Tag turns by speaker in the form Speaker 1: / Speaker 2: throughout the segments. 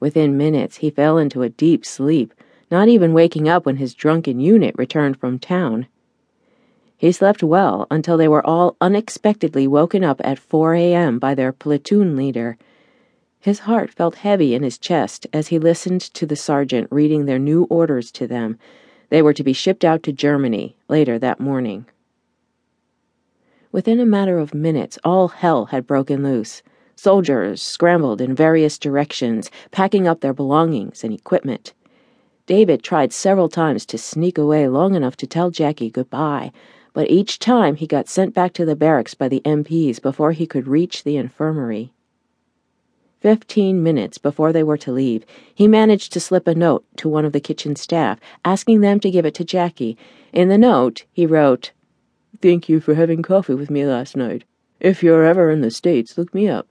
Speaker 1: Within minutes, he fell into a deep sleep, not even waking up when his drunken unit returned from town. He slept well until they were all unexpectedly woken up at 4 a.m. by their platoon leader. His heart felt heavy in his chest as he listened to the sergeant reading their new orders to them. They were to be shipped out to Germany later that morning. Within a matter of minutes, all hell had broken loose. Soldiers scrambled in various directions, packing up their belongings and equipment. David tried several times to sneak away long enough to tell Jackie goodbye, but each time he got sent back to the barracks by the MPs before he could reach the infirmary. Fifteen minutes before they were to leave, he managed to slip a note to one of the kitchen staff, asking them to give it to Jackie. In the note, he wrote, Thank you for having coffee with me last night. If you're ever in the States, look me up.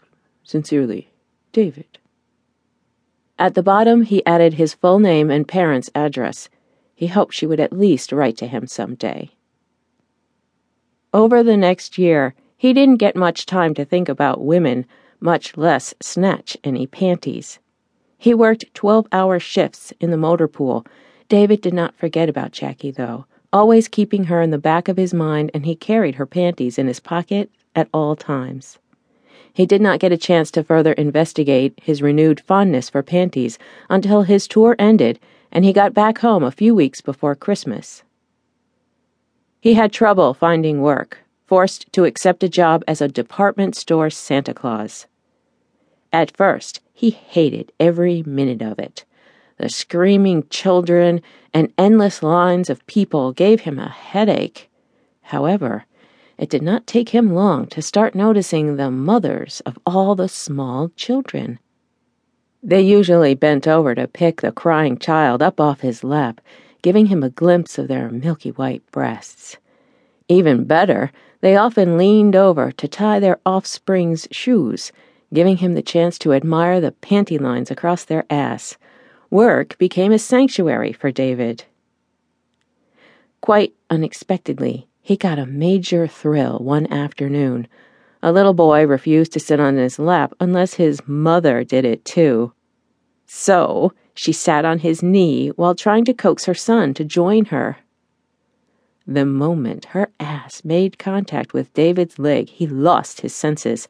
Speaker 1: Sincerely, David. At the bottom, he added his full name and parents' address. He hoped she would at least write to him some day. Over the next year, he didn't get much time to think about women, much less snatch any panties. He worked 12 hour shifts in the motor pool. David did not forget about Jackie, though, always keeping her in the back of his mind, and he carried her panties in his pocket at all times. He did not get a chance to further investigate his renewed fondness for panties until his tour ended and he got back home a few weeks before Christmas. He had trouble finding work, forced to accept a job as a department store Santa Claus. At first, he hated every minute of it. The screaming children and endless lines of people gave him a headache. However, it did not take him long to start noticing the mothers of all the small children. They usually bent over to pick the crying child up off his lap, giving him a glimpse of their milky white breasts. Even better, they often leaned over to tie their offspring's shoes, giving him the chance to admire the panty lines across their ass. Work became a sanctuary for David. Quite unexpectedly, he got a major thrill one afternoon. A little boy refused to sit on his lap unless his mother did it too. So she sat on his knee while trying to coax her son to join her. The moment her ass made contact with David's leg, he lost his senses.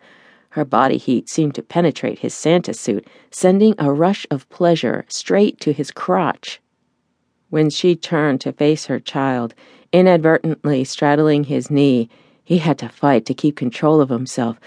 Speaker 1: Her body heat seemed to penetrate his Santa suit, sending a rush of pleasure straight to his crotch. When she turned to face her child, inadvertently straddling his knee, he had to fight to keep control of himself